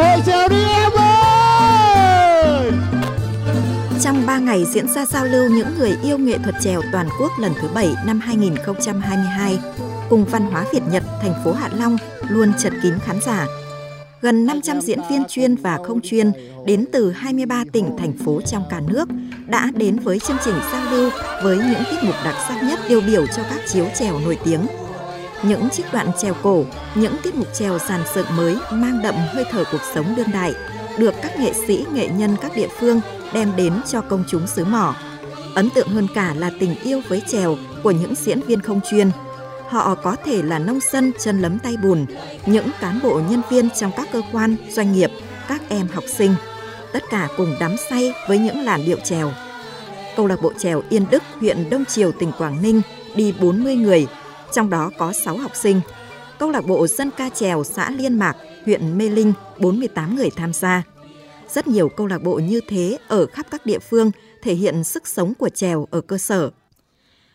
hội trèo đi em ơi Trong 3 ngày diễn ra giao lưu những người yêu nghệ thuật trèo toàn quốc lần thứ 7 năm 2022 cùng văn hóa Việt Nhật, thành phố Hạ Long luôn chật kín khán giả. Gần 500 diễn viên chuyên và không chuyên đến từ 23 tỉnh, thành phố trong cả nước đã đến với chương trình giao lưu với những tiết mục đặc sắc nhất tiêu biểu cho các chiếu trèo nổi tiếng. Những chiếc đoạn trèo cổ, những tiết mục trèo sàn dựng mới mang đậm hơi thở cuộc sống đương đại được các nghệ sĩ, nghệ nhân các địa phương đem đến cho công chúng xứ mỏ. Ấn tượng hơn cả là tình yêu với trèo của những diễn viên không chuyên. Họ có thể là nông dân chân lấm tay bùn, những cán bộ nhân viên trong các cơ quan, doanh nghiệp, các em học sinh. Tất cả cùng đắm say với những làn điệu trèo. Câu lạc bộ trèo Yên Đức, huyện Đông Triều, tỉnh Quảng Ninh đi 40 người, trong đó có 6 học sinh. Câu lạc bộ dân ca trèo xã Liên Mạc, huyện Mê Linh, 48 người tham gia. Rất nhiều câu lạc bộ như thế ở khắp các địa phương thể hiện sức sống của trèo ở cơ sở.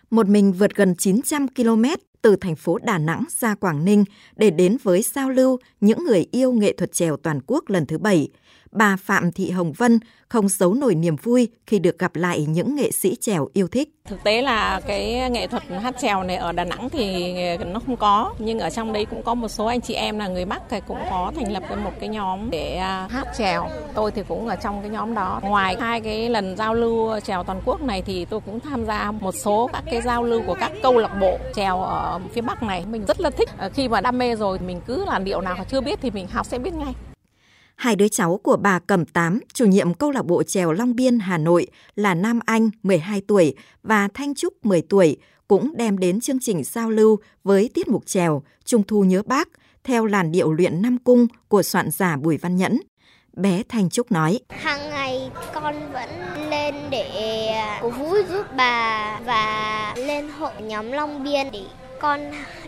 Một mình vượt gần 900 km từ thành phố Đà Nẵng ra Quảng Ninh để đến với giao lưu những người yêu nghệ thuật trèo toàn quốc lần thứ bảy – bà Phạm Thị Hồng Vân không giấu nổi niềm vui khi được gặp lại những nghệ sĩ trèo yêu thích. Thực tế là cái nghệ thuật hát trèo này ở Đà Nẵng thì nó không có, nhưng ở trong đấy cũng có một số anh chị em là người Bắc thì cũng có thành lập một cái nhóm để à, hát trèo. Tôi thì cũng ở trong cái nhóm đó. Ngoài hai cái lần giao lưu trèo toàn quốc này thì tôi cũng tham gia một số các cái giao lưu của các câu lạc bộ trèo ở phía Bắc này. Mình rất là thích ờ, khi mà đam mê rồi mình cứ làn điệu nào chưa biết thì mình học sẽ biết ngay. Hai đứa cháu của bà Cẩm Tám, chủ nhiệm câu lạc bộ trèo Long Biên, Hà Nội là Nam Anh, 12 tuổi và Thanh Trúc, 10 tuổi, cũng đem đến chương trình giao lưu với tiết mục trèo Trung thu nhớ bác theo làn điệu luyện Nam Cung của soạn giả Bùi Văn Nhẫn. Bé Thanh Trúc nói. Hàng ngày con vẫn lên để à, cổ vũ giúp bà và lên hội nhóm Long Biên để con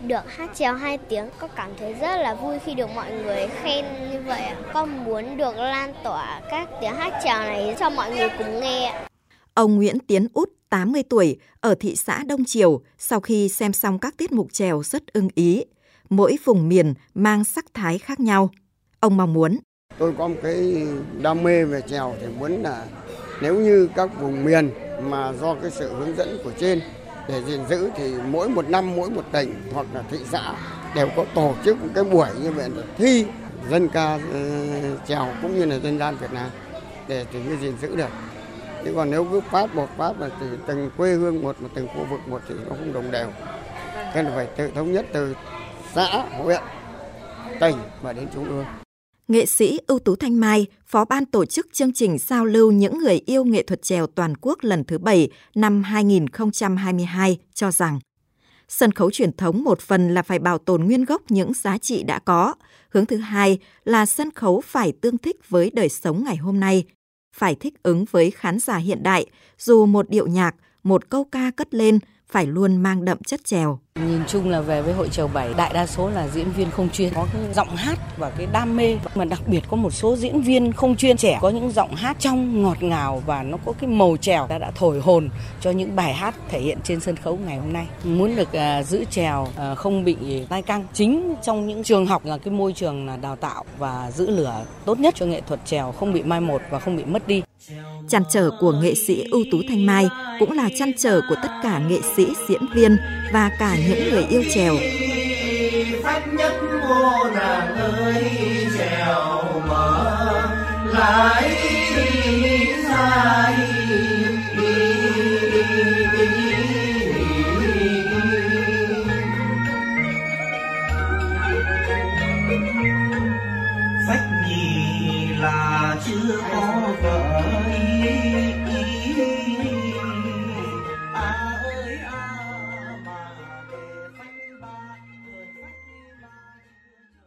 được hát trèo 2 tiếng, con cảm thấy rất là vui khi được mọi người khen như vậy. Con muốn được lan tỏa các tiếng hát trèo này cho mọi người cùng nghe. Ông Nguyễn Tiến Út, 80 tuổi, ở thị xã Đông Triều, sau khi xem xong các tiết mục trèo rất ưng ý. Mỗi vùng miền mang sắc thái khác nhau. Ông mong muốn. Tôi có một cái đam mê về trèo thì muốn là nếu như các vùng miền mà do cái sự hướng dẫn của trên để gìn giữ thì mỗi một năm mỗi một tỉnh hoặc là thị xã đều có tổ chức một cái buổi như vậy là thi dân ca ờ, trèo cũng như là dân gian Việt Nam để thì mới gìn giữ được. Chứ còn nếu cứ phát một phát là từ từng quê hương một, một từng khu vực một thì nó không đồng đều. Nên là phải tự thống nhất từ xã, huyện, tỉnh và đến trung ương nghệ sĩ ưu tú Thanh Mai, phó ban tổ chức chương trình giao lưu những người yêu nghệ thuật trèo toàn quốc lần thứ 7 năm 2022 cho rằng sân khấu truyền thống một phần là phải bảo tồn nguyên gốc những giá trị đã có, hướng thứ hai là sân khấu phải tương thích với đời sống ngày hôm nay, phải thích ứng với khán giả hiện đại, dù một điệu nhạc, một câu ca cất lên phải luôn mang đậm chất trèo. Nhìn chung là về với hội trèo bảy, đại đa số là diễn viên không chuyên, có cái giọng hát và cái đam mê, mà đặc biệt có một số diễn viên không chuyên trẻ có những giọng hát trong ngọt ngào và nó có cái màu trèo đã đã thổi hồn cho những bài hát thể hiện trên sân khấu ngày hôm nay. Muốn được uh, giữ trèo uh, không bị tai căng, chính trong những trường học là cái môi trường là đào tạo và giữ lửa tốt nhất cho nghệ thuật trèo không bị mai một và không bị mất đi. Chăn trở của nghệ sĩ ưu tú Thanh Mai cũng là chăn trở của tất cả nghệ sĩ, diễn viên và cả những những người yêu trèo. Khách nhất mô nàng ơi trèo mở lại dài phách nhì là chưa có